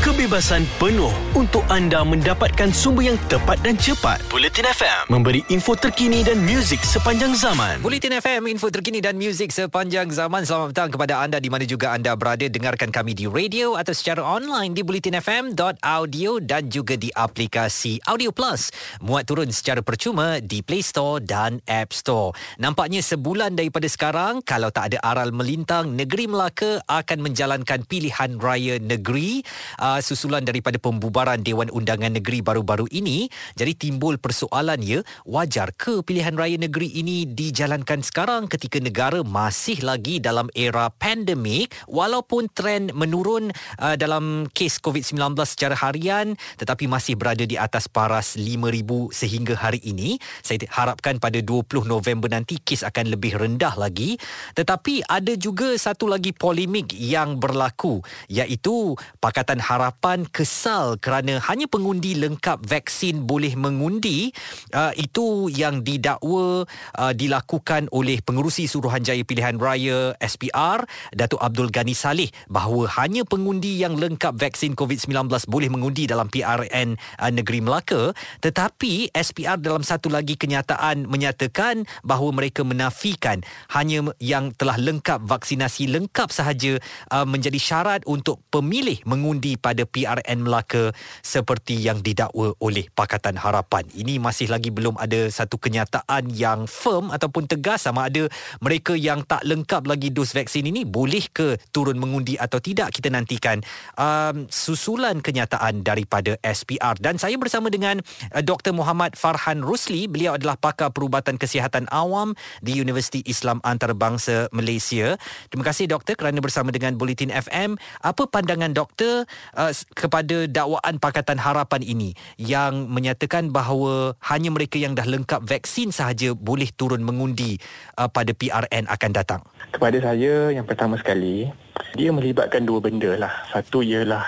kebebasan penuh untuk anda mendapatkan sumber yang tepat dan cepat. Bulletin FM memberi info terkini dan muzik sepanjang zaman. Bulletin FM, info terkini dan muzik sepanjang zaman. Selamat petang kepada anda di mana juga anda berada. Dengarkan kami di radio atau secara online di bulletinfm.audio dan juga di aplikasi Audio Plus. Muat turun secara percuma di Play Store dan App Store. Nampaknya sebulan daripada sekarang, kalau tak ada aral melintang, Negeri Melaka akan menjalankan pilihan raya negeri. Uh, uh, susulan daripada pembubaran Dewan Undangan Negeri baru-baru ini. Jadi timbul persoalan ya, wajar ke pilihan raya negeri ini dijalankan sekarang ketika negara masih lagi dalam era pandemik walaupun trend menurun uh, dalam kes COVID-19 secara harian tetapi masih berada di atas paras 5000 sehingga hari ini. Saya harapkan pada 20 November nanti kes akan lebih rendah lagi. Tetapi ada juga satu lagi polemik yang berlaku iaitu Pakatan Harapan harapan kesal kerana hanya pengundi lengkap vaksin boleh mengundi uh, itu yang didakwa uh, dilakukan oleh pengurusi Suruhanjaya Pilihan Raya SPR Datuk Abdul Ghani Saleh bahawa hanya pengundi yang lengkap vaksin COVID-19 boleh mengundi dalam PRN uh, Negeri Melaka. Tetapi SPR dalam satu lagi kenyataan menyatakan bahawa mereka menafikan hanya yang telah lengkap vaksinasi lengkap sahaja uh, menjadi syarat untuk pemilih mengundi pada pada PRN Melaka seperti yang didakwa oleh Pakatan Harapan. Ini masih lagi belum ada satu kenyataan yang firm ataupun tegas sama ada mereka yang tak lengkap lagi dos vaksin ini boleh ke turun mengundi atau tidak. Kita nantikan um, susulan kenyataan daripada SPR. Dan saya bersama dengan uh, Dr. Muhammad Farhan Rusli. Beliau adalah pakar perubatan kesihatan awam di Universiti Islam Antarabangsa Malaysia. Terima kasih doktor kerana bersama dengan Bulletin FM. Apa pandangan doktor uh, kepada dakwaan Pakatan Harapan ini yang menyatakan bahawa hanya mereka yang dah lengkap vaksin sahaja boleh turun mengundi uh, pada PRN akan datang? Kepada saya yang pertama sekali, dia melibatkan dua benda lah. Satu ialah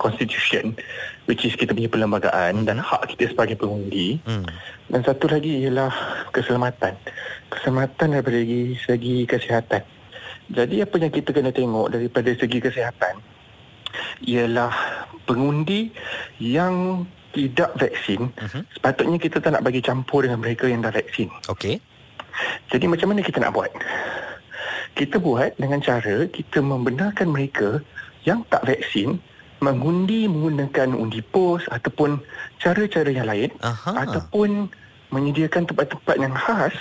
constitution which is kita punya perlembagaan hmm. dan hak kita sebagai pengundi. Hmm. Dan satu lagi ialah keselamatan. Keselamatan daripada segi kesihatan. Jadi apa yang kita kena tengok daripada segi kesihatan ialah pengundi yang tidak vaksin uh-huh. sepatutnya kita tak nak bagi campur dengan mereka yang dah vaksin. Okey. Jadi macam mana kita nak buat? Kita buat dengan cara kita membenarkan mereka yang tak vaksin mengundi menggunakan undi pos ataupun cara-cara yang lain Aha. ataupun menyediakan tempat-tempat yang khas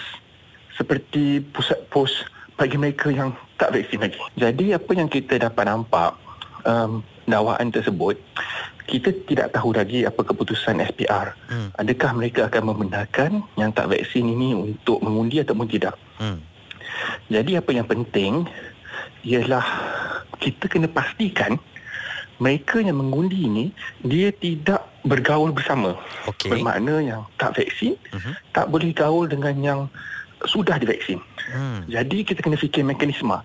seperti pusat pos bagi mereka yang tak vaksin lagi. Jadi apa yang kita dapat nampak um, dakwaan tersebut kita tidak tahu lagi apa keputusan SPR hmm. adakah mereka akan membenarkan yang tak vaksin ini untuk mengundi ataupun tidak hmm. jadi apa yang penting ialah kita kena pastikan mereka yang mengundi ini dia tidak bergaul bersama okay. bermakna yang tak vaksin uh-huh. tak boleh gaul dengan yang sudah divaksin Hmm. Jadi kita kena fikir mekanisme.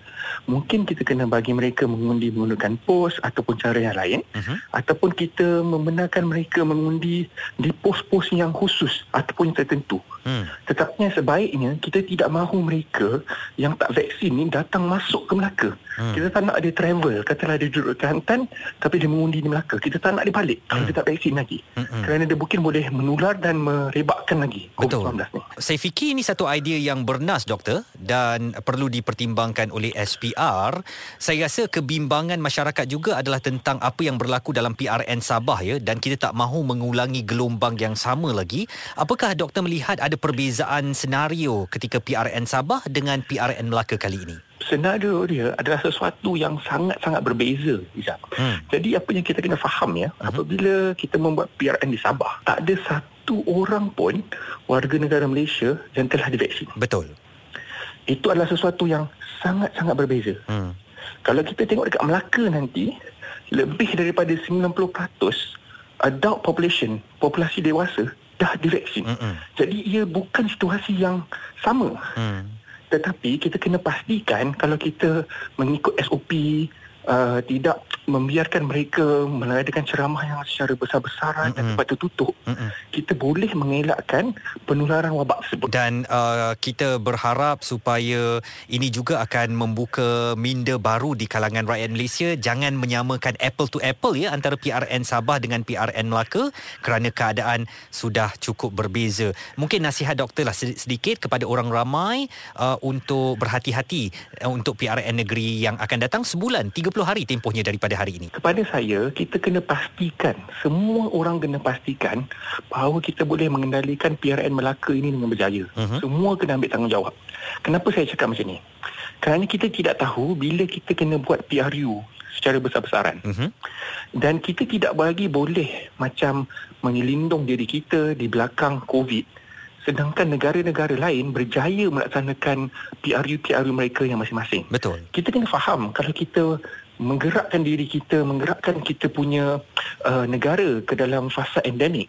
Mungkin kita kena bagi mereka mengundi menggunakan pos ataupun cara yang lain uh-huh. ataupun kita membenarkan mereka mengundi di pos-pos yang khusus ataupun yang tertentu. Hmm. Tetapi sebaiknya kita tidak mahu mereka yang tak vaksin ni datang masuk ke Melaka. Hmm. Kita tak nak dia travel, katalah dia duduk ke Kelantan tapi dia mengundi di Melaka. Kita tak nak dia balik hmm. kalau dia tak vaksin lagi. Hmm. Kerana dia mungkin boleh menular dan merebakkan lagi COVID-19 ni. Saya fikir ini satu idea yang bernas doktor dan perlu dipertimbangkan oleh SPR. Saya rasa kebimbangan masyarakat juga adalah tentang apa yang berlaku dalam PRN Sabah ya dan kita tak mahu mengulangi gelombang yang sama lagi. Apakah doktor melihat ada perbezaan senario ketika PRN Sabah dengan PRN Melaka kali ini? Senario dia adalah sesuatu yang sangat-sangat berbeza. Hmm. Jadi apa yang kita kena faham ya, uh-huh. apabila kita membuat PRN di Sabah, tak ada satu orang pun warga negara Malaysia yang telah divaksin. Betul itu adalah sesuatu yang sangat-sangat berbeza. Hmm. Kalau kita tengok dekat Melaka nanti, lebih daripada 90% adult population, populasi dewasa, dah divaksin. Hmm. Jadi ia bukan situasi yang sama. Hmm. Tetapi kita kena pastikan kalau kita mengikut SOP, uh, tidak membiarkan mereka mengadakan ceramah yang secara besar-besaran dan Mm-mm. tempat tertutup, kita boleh mengelakkan penularan wabak tersebut. Dan uh, kita berharap supaya ini juga akan membuka minda baru di kalangan rakyat Malaysia jangan menyamakan apple to apple ya antara PRN Sabah dengan PRN Melaka kerana keadaan sudah cukup berbeza. Mungkin nasihat doktor lah sedi- sedikit kepada orang ramai uh, untuk berhati-hati uh, untuk PRN negeri yang akan datang sebulan 30 hari tempohnya daripada hari ini. Kepada saya, kita kena pastikan, semua orang kena pastikan bahawa kita boleh mengendalikan PRN Melaka ini dengan berjaya. Mhm. Semua kena ambil tanggungjawab. Kenapa saya cakap macam ni? Kerana kita tidak tahu bila kita kena buat PRU secara besar-besaran. Mhm. Dan kita tidak lagi boleh macam menyelindung diri kita di belakang COVID. Sedangkan negara-negara lain berjaya melaksanakan PRU-PRU mereka yang masing-masing Betul. kita kena faham kalau kita menggerakkan diri kita, menggerakkan kita punya uh, negara ke dalam fasa endemik,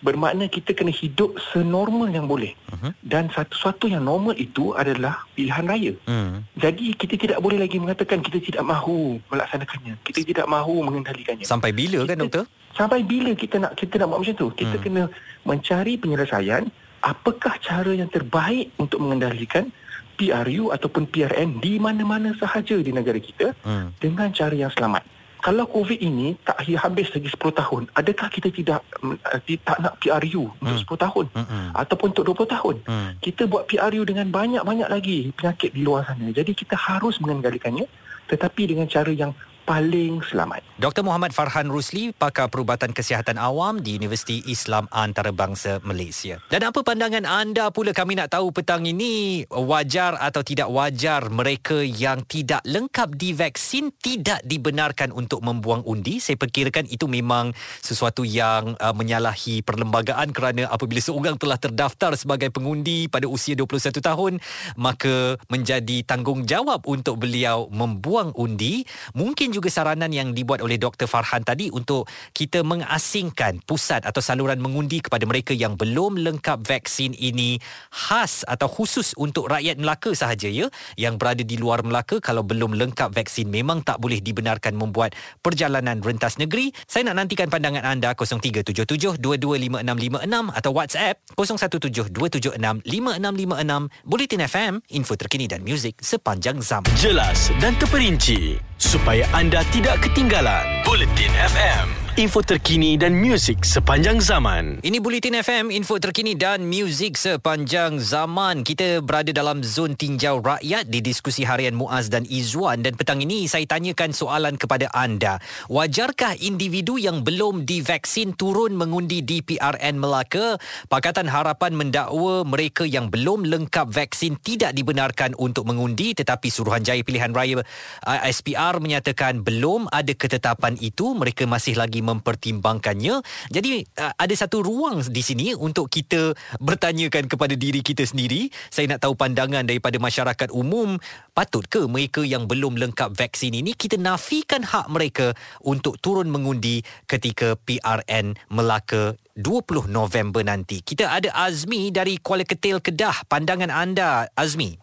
bermakna kita kena hidup senormal yang boleh. Mhm. Dan satu-satu yang normal itu adalah pilihan raya. Hmm. Jadi kita tidak boleh lagi mengatakan kita tidak mahu melaksanakannya. Kita tidak mahu mengendalikannya. Sampai bila kan Kita- doktor? Sampai bila kita nak kita nak buat macam tu? Kita Hmm. kena mencari penyelesaian apakah cara yang terbaik untuk mengendalikan PRU ataupun PRN di mana-mana sahaja di negara kita Hmm. dengan cara yang selamat. Kalau COVID ini tak habis lagi 10 tahun, adakah kita tidak mm, ti- tak nak PRU untuk Hmm. 10 tahun Hmm. ataupun untuk 20 tahun? Hmm. Kita buat PRU dengan banyak-banyak lagi penyakit di luar sana. Jadi kita harus mengendalikannya tetapi dengan cara yang paling selamat. Dr. Muhammad Farhan Rusli, pakar perubatan kesihatan awam di Universiti Islam Antarabangsa Malaysia. Dan apa pandangan anda pula kami nak tahu petang ini wajar atau tidak wajar mereka yang tidak lengkap divaksin tidak dibenarkan untuk membuang undi? Saya perkirakan itu memang sesuatu yang uh, menyalahi perlembagaan kerana apabila seorang telah terdaftar sebagai pengundi pada usia 21 tahun maka menjadi tanggungjawab untuk beliau membuang undi. Mungkin juga saranan yang dibuat oleh Dr. Farhan tadi untuk kita mengasingkan pusat atau saluran mengundi kepada mereka yang belum lengkap vaksin ini khas atau khusus untuk rakyat Melaka sahaja ya yang berada di luar Melaka kalau belum lengkap vaksin memang tak boleh dibenarkan membuat perjalanan rentas negeri. Saya nak nantikan pandangan anda 0377225656 atau WhatsApp 0172765656 Bulletin FM info terkini dan muzik sepanjang zaman. Jelas dan terperinci supaya anda tidak ketinggalan. Bulletin FM, info terkini dan muzik sepanjang zaman. Ini Bulletin FM, info terkini dan muzik sepanjang zaman. Kita berada dalam zon tinjau rakyat di diskusi harian Muaz dan Izwan dan petang ini saya tanyakan soalan kepada anda. Wajarkah individu yang belum divaksin turun mengundi di PRN Melaka? Pakatan Harapan mendakwa mereka yang belum lengkap vaksin tidak dibenarkan untuk mengundi tetapi Suruhanjaya Pilihan Raya uh, SPR menyatakan belum ada ketetapan itu, mereka masih lagi mempertimbangkannya. Jadi uh, ada satu ruang di sini untuk kita bertanyakan kepada diri kita sendiri. Saya nak tahu pandangan daripada masyarakat umum, patut ke mereka yang belum lengkap vaksin ini kita nafikan hak mereka untuk turun mengundi ketika PRN Melaka 20 November nanti. Kita ada Azmi dari Kuala Ketil Kedah. Pandangan anda, Azmi.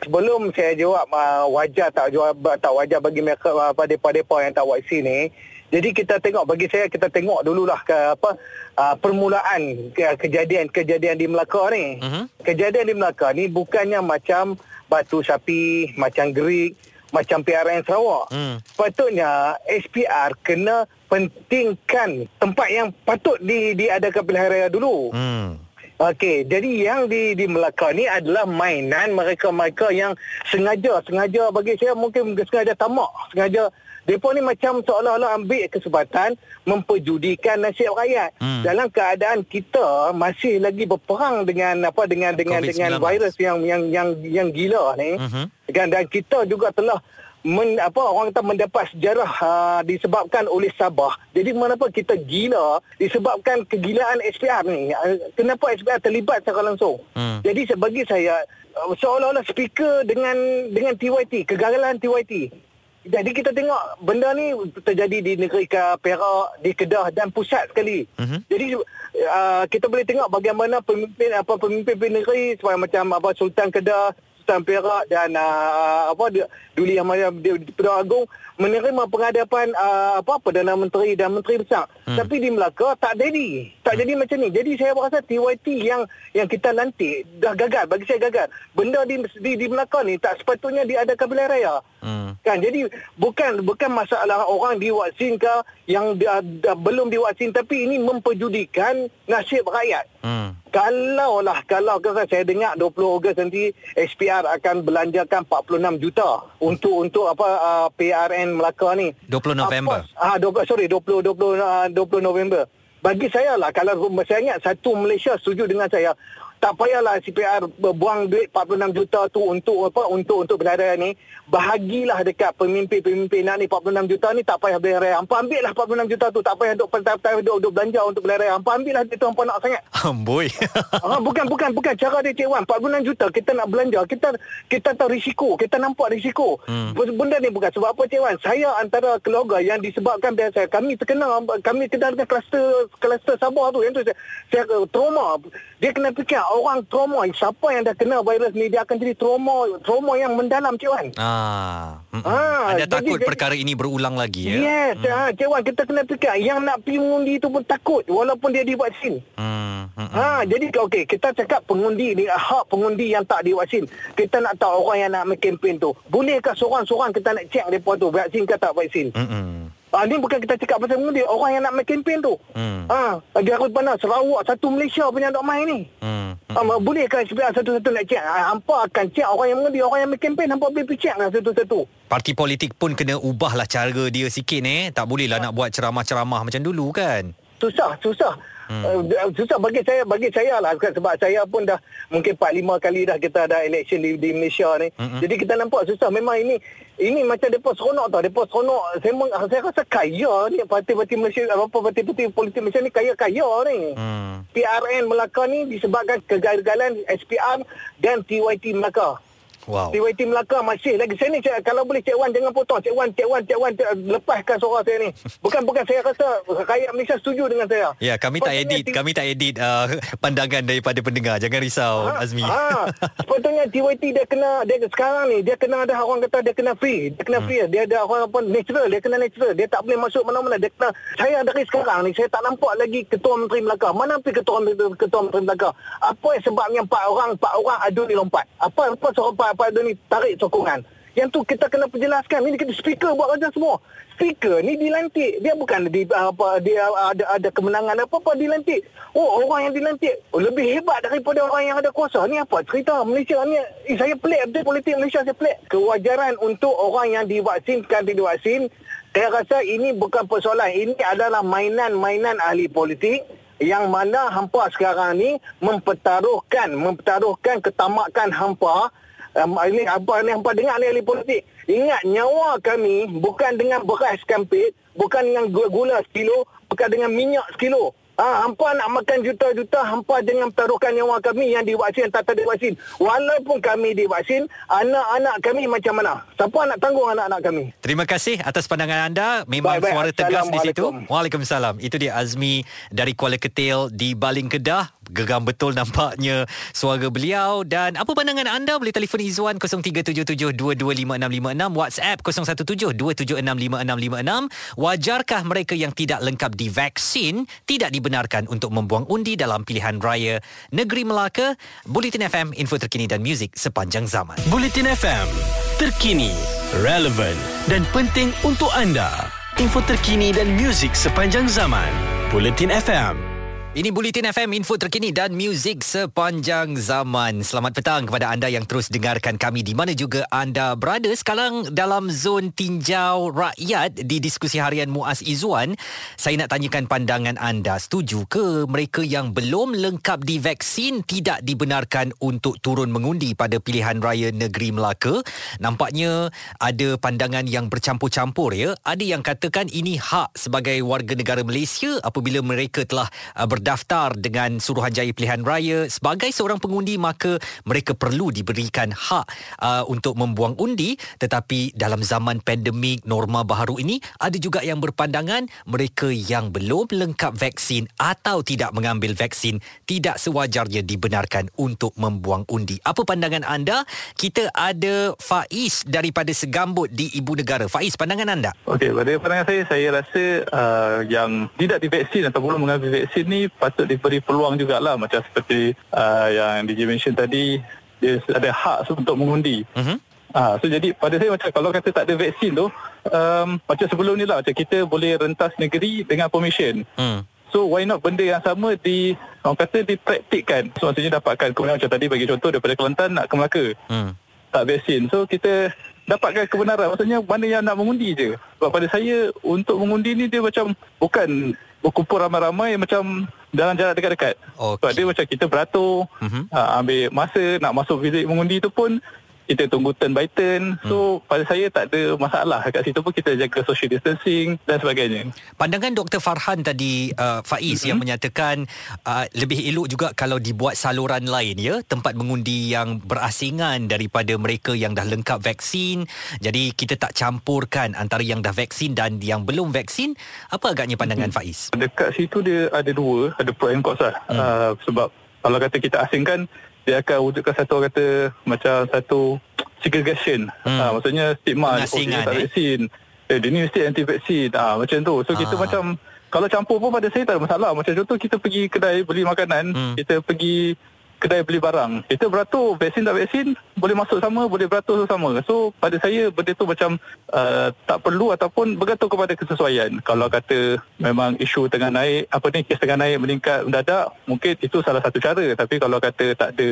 sebelum saya jawab uh, wajar tak jawab tak wajar bagi mereka uh, pada depa yang tak vaksin ni jadi kita tengok bagi saya kita tengok dululah ke apa uh, permulaan ke, kejadian-kejadian di Melaka ni. Mhm. Kejadian di Melaka ni bukannya macam Batu Sapi, macam Gerik, macam PRN Sarawak. Hmm. Patutnya SPR kena pentingkan tempat yang patut di diadakan pilihan raya dulu. Hmm. Okey, jadi yang di di Melaka ni adalah mainan mereka-mereka yang sengaja sengaja bagi saya mungkin sengaja tamak, sengaja depa ni macam seolah-olah ambil kesempatan memperjudikan nasib rakyat Hmm. dalam keadaan kita masih lagi berperang dengan apa dengan dengan COVID-19. dengan virus yang yang yang yang gila ni. Mhm. Dan, dan kita juga telah men, apa orang kata mendapat sejarah uh, disebabkan oleh Sabah. Jadi kenapa kita gila disebabkan kegilaan SPR ni. Uh, kenapa SPR terlibat secara langsung. Hmm. Jadi sebagi saya uh, seolah-olah speaker dengan dengan TYT, kegagalan TYT. Jadi kita tengok benda ni terjadi di negeri Perak, di Kedah dan pusat sekali. Mhm. Jadi uh, kita boleh tengok bagaimana pemimpin apa pemimpin negeri seperti macam apa Sultan Kedah, Sultan Perak dan uh, apa dia- Duli Yang Pedang Agung menerima penghadapan uh, apa Perdana Menteri dan Menteri Besar. Hmm. Tapi di Melaka tak jadi. Tak hmm. jadi macam ni. Jadi saya rasa TYT yang yang kita lantik dah gagal. Bagi saya gagal. Benda di di, di Melaka ni tak sepatutnya diadakan pilihan raya. Hmm. Kan jadi bukan bukan masalah orang diwaksin ke yang dia, dia, belum diwaksin tapi ini memperjudikan nasib rakyat. Hmm. Kalau lah kalau kata saya dengar 20 Ogos nanti SPR akan belanjakan 46 juta untuk untuk apa uh, PRN Melaka ni. 20 November. Ah uh, sorry 20 20 uh, 20 November. Bagi saya lah kalau saya ingat satu Malaysia setuju dengan saya tak payahlah CPR buang duit 46 juta tu untuk apa untuk untuk berada ni. Bahagilah dekat pemimpin-pemimpin nak ni 46 juta ni tak payah raya hampa ambil lah 46 juta tu tak payah duk payah duk, duk belanja untuk beli raya hampa ambil lah itu hampa nak sangat. Amboi. Ha, bukan bukan bukan. Cara dia Cik Wan 46 juta kita nak belanja kita kita tahu risiko kita nampak risiko. Hmm. benda ni bukan sebab apa Cik Wan. Saya antara keluarga yang disebabkan biasa kami terkena kami kena dengan kluster kluster Sabah tu. Yang tu saya, saya trauma dia kena fikir orang trauma siapa yang dah kena virus ni dia akan jadi trauma trauma yang mendalam cik wan ah ha, anda takut jadi, perkara ini berulang lagi ya yes hmm. ha, cik wan kita kena fikir yang nak pergi mengundi tu pun takut walaupun dia divaksin hmm. Hmm. ha jadi okey kita cakap pengundi ni hak pengundi yang tak divaksin kita nak tahu orang yang nak kempen tu bolehkah seorang-seorang kita nak cek depa tu vaksin ke tak vaksin hmm. Ah, ni bukan kita cakap pasal mengundi Orang yang nak main kempen tu hmm. ah, Lagi aku pandang Sarawak Satu Malaysia punya dok main ni hmm. Ah, bolehkah SPR satu-satu nak cek ah, Hampa akan cek orang yang mengundi Orang yang main kempen Hampa boleh pergi cek lah satu-satu Parti politik pun kena ubahlah cara dia sikit eh Tak bolehlah ha. nak buat ceramah-ceramah macam dulu kan Susah, susah Hmm. Uh, susah bagi saya bagi saya lah sebab saya pun dah mungkin 4 5 kali dah kita ada election di, di Malaysia ni. Hmm. Jadi kita nampak susah memang ini ini macam depa seronok tau. Depa seronok saya meng, saya rasa kaya ni parti-parti Malaysia apa parti-parti politik Malaysia ni kaya-kaya ni. Hmm. PRN Melaka ni disebabkan kegagalan SPR dan TYT Melaka. Wow. TYT Melaka masih lagi. Saya ni cik, kalau boleh Cik Wan jangan potong. Cik Wan, Cik Wan, Cik Wan, Cik, lepaskan suara saya ni. Bukan bukan saya rasa rakyat Malaysia setuju dengan saya. Ya, kami tak edit, t- kami tak edit uh, pandangan daripada pendengar. Jangan risau ha, Azmi. Ha, sepatutnya TYT dia kena dia sekarang ni dia kena ada orang kata dia kena free. Dia kena hmm. free. Dia ada orang apa natural, dia kena natural. Dia tak boleh masuk mana-mana. Dia kena saya dari sekarang ni saya tak nampak lagi ketua menteri Melaka. Mana pergi ketua ketua menteri Melaka? Apa sebabnya empat orang empat orang adu ni lompat? Apa apa sebab apa ada ni tarik sokongan. Yang tu kita kena perjelaskan. Ini kita speaker buat kerja semua. Speaker ni dilantik. Dia bukan di apa dia ada ada kemenangan apa apa dilantik. Oh orang yang dilantik oh, lebih hebat daripada orang yang ada kuasa. Ni apa cerita Malaysia ni? Eh, saya pelik betul politik Malaysia saya pelik. Kewajaran untuk orang yang divaksinkan divaksin. Saya rasa ini bukan persoalan. Ini adalah mainan-mainan ahli politik yang mana hampa sekarang ni mempertaruhkan mempertaruhkan ketamakan hampa um, ini apa ni hampa dengar ni ahli politik. Ingat nyawa kami bukan dengan beras kampit, bukan dengan gula sekilo, bukan dengan minyak sekilo. Ha, hampa nak makan juta-juta, hampa jangan taruhkan nyawa kami yang divaksin tak ada divaksin. Walaupun kami divaksin, anak-anak kami macam mana? Siapa nak tanggung anak-anak kami? Terima kasih atas pandangan anda. Memang Baik-baik. suara tegas di situ. Waalaikumsalam. Itu dia Azmi dari Kuala Ketil di Baling Kedah geram betul nampaknya suara beliau. Dan apa pandangan anda? Boleh telefon Izwan 0377225656 WhatsApp 0172765656 wajarkah mereka yang tidak lengkap divaksin tidak dibenarkan untuk membuang undi dalam pilihan raya negeri Melaka? Bulletin FM info terkini dan muzik sepanjang zaman. Bulletin FM terkini relevant dan penting untuk anda. Info terkini dan muzik sepanjang zaman. Bulletin FM ini Bulletin FM, info terkini dan muzik sepanjang zaman. Selamat petang kepada anda yang terus dengarkan kami di mana juga anda berada. Sekarang dalam zon tinjau rakyat di diskusi harian Muaz Izzuan, saya nak tanyakan pandangan anda. Setuju ke mereka yang belum lengkap divaksin tidak dibenarkan untuk turun mengundi pada pilihan raya negeri Melaka? Nampaknya ada pandangan yang bercampur-campur ya. Ada yang katakan ini hak sebagai warga negara Malaysia apabila mereka telah uh, ber berdaftar dengan Suruhanjaya Pilihan Raya sebagai seorang pengundi maka mereka perlu diberikan hak uh, untuk membuang undi tetapi dalam zaman pandemik norma baharu ini ada juga yang berpandangan mereka yang belum lengkap vaksin atau tidak mengambil vaksin tidak sewajarnya dibenarkan untuk membuang undi. Apa pandangan anda? Kita ada Faiz daripada Segambut di Ibu Negara. Faiz, pandangan anda? Okey, pada pandangan saya, saya rasa uh, yang tidak divaksin atau belum mengambil vaksin ni patut diberi peluang jugalah macam seperti uh, yang DJ mention tadi dia ada hak untuk mengundi. Uh-huh. Uh, so jadi pada saya macam kalau kata tak ada vaksin tu um, macam sebelum ni lah macam kita boleh rentas negeri dengan permission. Uh. So why not benda yang sama di orang kata dipraktikkan. So maksudnya dapatkan kemudian macam tadi bagi contoh daripada Kelantan nak ke Melaka. Uh. Tak vaksin. So kita dapatkan kebenaran. Maksudnya mana yang nak mengundi je. Sebab pada saya untuk mengundi ni dia macam bukan berkumpul ramai-ramai macam dalam jarak dekat-dekat. Okay. Sebab dia macam kita beratur, uh-huh. uh, ambil masa nak masuk fizik mengundi tu pun kita tunggu turn by turn. So hmm. pada saya tak ada masalah. Kat situ pun kita jaga social distancing dan sebagainya. Pandangan Dr. Farhan tadi uh, Faiz mm-hmm. yang menyatakan uh, lebih elok juga kalau dibuat saluran lain ya, tempat mengundi yang berasingan daripada mereka yang dah lengkap vaksin. Jadi kita tak campurkan antara yang dah vaksin dan yang belum vaksin. Apa agaknya pandangan mm-hmm. Faiz? Dekat situ dia ada dua, ada pro and cons lah. Mm. Uh, sebab kalau kata kita asingkan dia akan wujudkan satu kata macam satu segregation. Hmm. Ha, maksudnya stigma oh, vaksin. Eh, dia ni mesti anti vaksin. Ha, macam tu. So ha. kita ah. macam kalau campur pun pada saya tak ada masalah. Macam contoh kita pergi kedai beli makanan, hmm. kita pergi kedai beli barang. Kita beratur vaksin tak vaksin boleh masuk sama, boleh beratur sama. So pada saya benda tu macam uh, tak perlu ataupun bergantung kepada kesesuaian. Kalau kata memang isu tengah naik, apa ni kes tengah naik meningkat mendadak, mungkin itu salah satu cara. Tapi kalau kata tak ada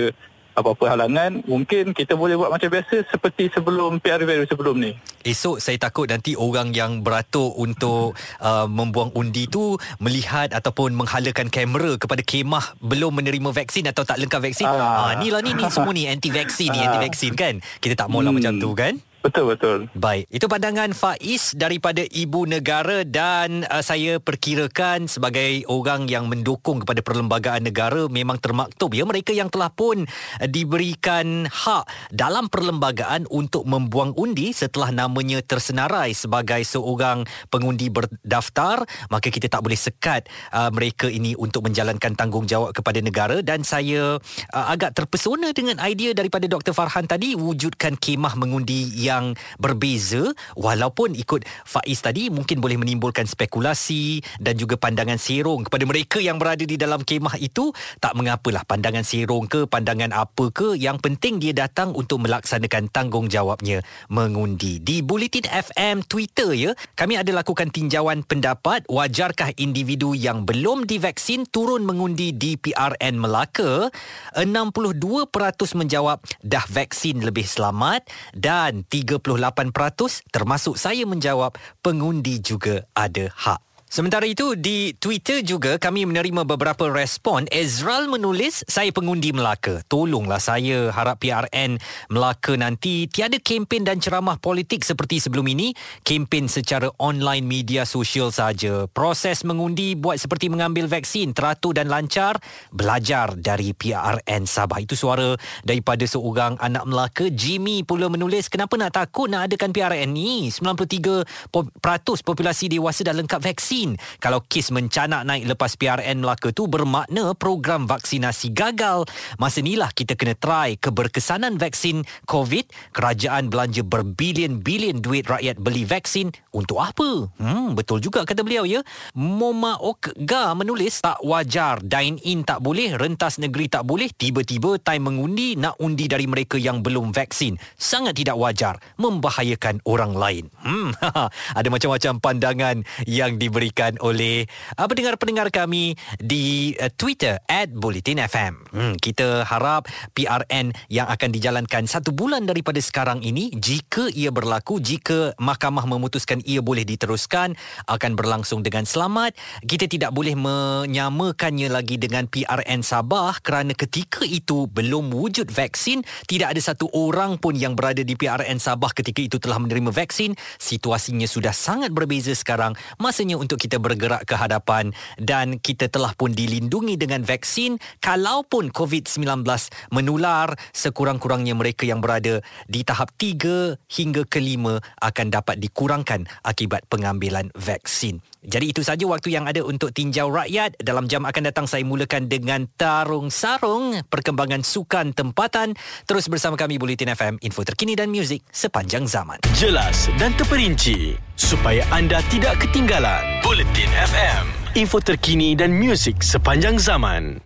apa-apa halangan mungkin kita boleh buat macam biasa seperti sebelum PR review sebelum ni. Esok saya takut nanti orang yang beratur untuk uh, membuang undi tu melihat ataupun menghalakan kamera kepada kemah belum menerima vaksin atau tak lengkap vaksin. Ah. ah ni lah ni ni semua ni anti vaksin ni anti vaksin kan? Kita tak maulah hmm. macam tu kan Betul betul. Baik, itu pandangan Faiz daripada ibu negara dan uh, saya perkirakan sebagai orang yang mendukung kepada perlembagaan negara memang termaktub ya mereka yang telah pun uh, diberikan hak dalam perlembagaan untuk membuang undi setelah namanya tersenarai sebagai seorang pengundi berdaftar, maka kita tak boleh sekat uh, mereka ini untuk menjalankan tanggungjawab kepada negara. Dan saya uh, agak terpesona dengan idea daripada Dr Farhan tadi wujudkan kemah mengundi yang berbeza walaupun ikut Faiz tadi mungkin boleh menimbulkan spekulasi dan juga pandangan serong kepada mereka yang berada di dalam kemah itu. Tak mengapalah pandangan serong ke pandangan apa ke yang penting dia datang untuk melaksanakan tanggungjawabnya. Mengundi. Di Bulletin FM Twitter ya kami ada lakukan tinjauan pendapat. Wajarkah individu yang belum divaksin turun mengundi di PRN Melaka? 62% menjawab dah vaksin lebih selamat dan 38% termasuk saya menjawab pengundi juga ada hak. Sementara itu di Twitter juga kami menerima beberapa respon. Ezral menulis, saya pengundi Melaka. Tolonglah saya harap PRN Melaka nanti tiada kempen dan ceramah politik seperti sebelum ini. Kempen secara online media sosial saja. Proses mengundi buat seperti mengambil vaksin teratur dan lancar. Belajar dari PRN Sabah. Itu suara daripada seorang anak Melaka. Jimmy pula menulis, kenapa nak takut nak adakan PRN ni? 93% populasi dewasa dah lengkap vaksin. Kalau kes mencanak naik lepas PRN Melaka tu bermakna program vaksinasi gagal. Masa inilah kita kena try keberkesanan vaksin COVID. Kerajaan belanja berbilion-bilion duit rakyat beli vaksin. Untuk apa? Hmm, betul juga kata beliau ya. Moma Okga menulis tak wajar dine-in tak boleh, rentas negeri tak boleh, tiba-tiba time mengundi nak undi dari mereka yang belum vaksin. Sangat tidak wajar, membahayakan orang lain. Hmm, ada macam-macam pandangan yang diberi diberikan oleh uh, pendengar-pendengar kami di uh, Twitter at Bulletin FM. Hmm, kita harap PRN yang akan dijalankan satu bulan daripada sekarang ini, jika ia berlaku, jika mahkamah memutuskan ia boleh diteruskan, akan berlangsung dengan selamat. Kita tidak boleh menyamakannya lagi dengan PRN Sabah kerana ketika itu belum wujud vaksin, tidak ada satu orang pun yang berada di PRN Sabah ketika itu telah menerima vaksin. Situasinya sudah sangat berbeza sekarang. Masanya untuk kita bergerak ke hadapan dan kita telah pun dilindungi dengan vaksin kalaupun COVID-19 menular sekurang-kurangnya mereka yang berada di tahap 3 hingga ke 5 akan dapat dikurangkan akibat pengambilan vaksin. Jadi itu saja waktu yang ada untuk tinjau rakyat. Dalam jam akan datang saya mulakan dengan tarung sarung perkembangan sukan tempatan. Terus bersama kami Bulletin FM, info terkini dan muzik sepanjang zaman. Jelas dan terperinci supaya anda tidak ketinggalan. Bulletin FM, info terkini dan muzik sepanjang zaman.